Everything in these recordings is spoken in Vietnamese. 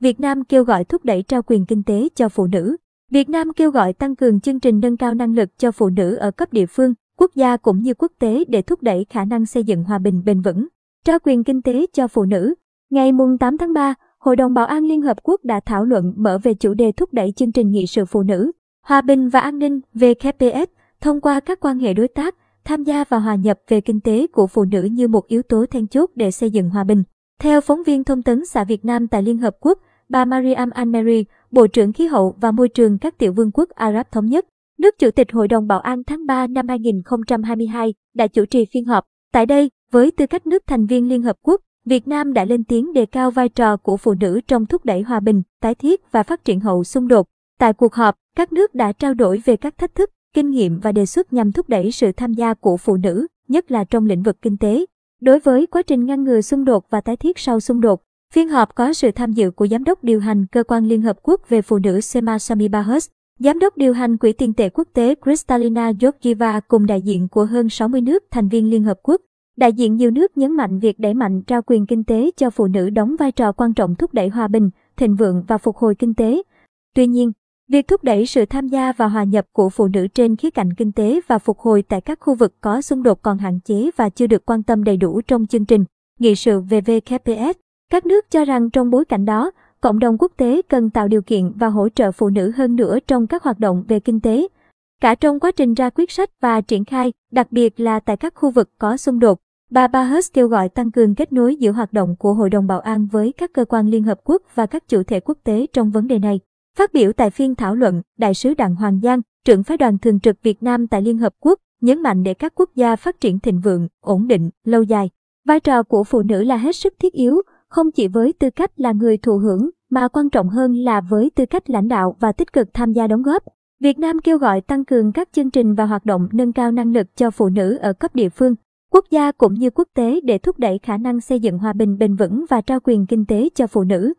Việt Nam kêu gọi thúc đẩy trao quyền kinh tế cho phụ nữ. Việt Nam kêu gọi tăng cường chương trình nâng cao năng lực cho phụ nữ ở cấp địa phương, quốc gia cũng như quốc tế để thúc đẩy khả năng xây dựng hòa bình bền vững, trao quyền kinh tế cho phụ nữ. Ngày 8 tháng 3, Hội đồng Bảo an Liên Hợp Quốc đã thảo luận mở về chủ đề thúc đẩy chương trình nghị sự phụ nữ, hòa bình và an ninh VKPS thông qua các quan hệ đối tác, tham gia và hòa nhập về kinh tế của phụ nữ như một yếu tố then chốt để xây dựng hòa bình. Theo phóng viên thông tấn xã Việt Nam tại Liên Hợp Quốc, bà Mariam Al-Meri, Bộ trưởng Khí hậu và Môi trường các tiểu vương quốc Ả Rập Thống Nhất, nước Chủ tịch Hội đồng Bảo an tháng 3 năm 2022, đã chủ trì phiên họp. Tại đây, với tư cách nước thành viên Liên Hợp Quốc, Việt Nam đã lên tiếng đề cao vai trò của phụ nữ trong thúc đẩy hòa bình, tái thiết và phát triển hậu xung đột. Tại cuộc họp, các nước đã trao đổi về các thách thức, kinh nghiệm và đề xuất nhằm thúc đẩy sự tham gia của phụ nữ, nhất là trong lĩnh vực kinh tế. Đối với quá trình ngăn ngừa xung đột và tái thiết sau xung đột, phiên họp có sự tham dự của Giám đốc điều hành Cơ quan Liên Hợp Quốc về Phụ nữ Sema Samibahus, Giám đốc điều hành Quỹ tiền tệ quốc tế Kristalina Georgieva cùng đại diện của hơn 60 nước thành viên Liên Hợp Quốc. Đại diện nhiều nước nhấn mạnh việc đẩy mạnh trao quyền kinh tế cho phụ nữ đóng vai trò quan trọng thúc đẩy hòa bình, thịnh vượng và phục hồi kinh tế. Tuy nhiên, việc thúc đẩy sự tham gia và hòa nhập của phụ nữ trên khía cạnh kinh tế và phục hồi tại các khu vực có xung đột còn hạn chế và chưa được quan tâm đầy đủ trong chương trình nghị sự về VKPS. Các nước cho rằng trong bối cảnh đó, cộng đồng quốc tế cần tạo điều kiện và hỗ trợ phụ nữ hơn nữa trong các hoạt động về kinh tế. Cả trong quá trình ra quyết sách và triển khai, đặc biệt là tại các khu vực có xung đột, bà Bahus kêu gọi tăng cường kết nối giữa hoạt động của Hội đồng Bảo an với các cơ quan Liên Hợp Quốc và các chủ thể quốc tế trong vấn đề này. Phát biểu tại phiên thảo luận, Đại sứ Đặng Hoàng Giang, trưởng phái đoàn thường trực Việt Nam tại Liên Hợp Quốc, nhấn mạnh để các quốc gia phát triển thịnh vượng, ổn định, lâu dài. Vai trò của phụ nữ là hết sức thiết yếu, không chỉ với tư cách là người thụ hưởng, mà quan trọng hơn là với tư cách lãnh đạo và tích cực tham gia đóng góp. Việt Nam kêu gọi tăng cường các chương trình và hoạt động nâng cao năng lực cho phụ nữ ở cấp địa phương, quốc gia cũng như quốc tế để thúc đẩy khả năng xây dựng hòa bình bền vững và trao quyền kinh tế cho phụ nữ.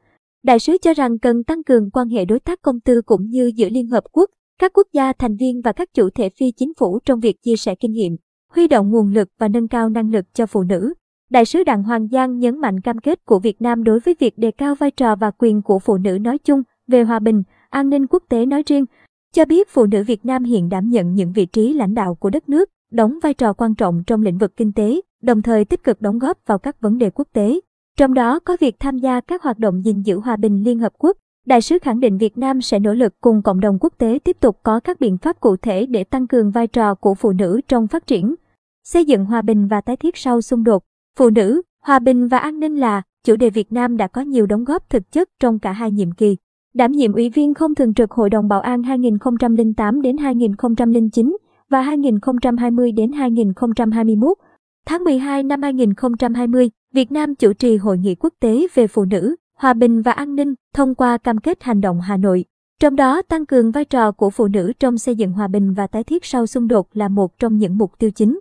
Đại sứ cho rằng cần tăng cường quan hệ đối tác công tư cũng như giữa Liên Hợp Quốc, các quốc gia thành viên và các chủ thể phi chính phủ trong việc chia sẻ kinh nghiệm, huy động nguồn lực và nâng cao năng lực cho phụ nữ. Đại sứ Đặng Hoàng Giang nhấn mạnh cam kết của Việt Nam đối với việc đề cao vai trò và quyền của phụ nữ nói chung về hòa bình, an ninh quốc tế nói riêng, cho biết phụ nữ Việt Nam hiện đảm nhận những vị trí lãnh đạo của đất nước, đóng vai trò quan trọng trong lĩnh vực kinh tế, đồng thời tích cực đóng góp vào các vấn đề quốc tế. Trong đó có việc tham gia các hoạt động gìn giữ hòa bình Liên Hợp Quốc. Đại sứ khẳng định Việt Nam sẽ nỗ lực cùng cộng đồng quốc tế tiếp tục có các biện pháp cụ thể để tăng cường vai trò của phụ nữ trong phát triển, xây dựng hòa bình và tái thiết sau xung đột. Phụ nữ, hòa bình và an ninh là chủ đề Việt Nam đã có nhiều đóng góp thực chất trong cả hai nhiệm kỳ. Đảm nhiệm ủy viên không thường trực Hội đồng Bảo an 2008 đến 2009 và 2020 đến 2021. Tháng 12 năm 2020, Việt Nam chủ trì Hội nghị quốc tế về phụ nữ, hòa bình và an ninh thông qua cam kết hành động Hà Nội. Trong đó, tăng cường vai trò của phụ nữ trong xây dựng hòa bình và tái thiết sau xung đột là một trong những mục tiêu chính.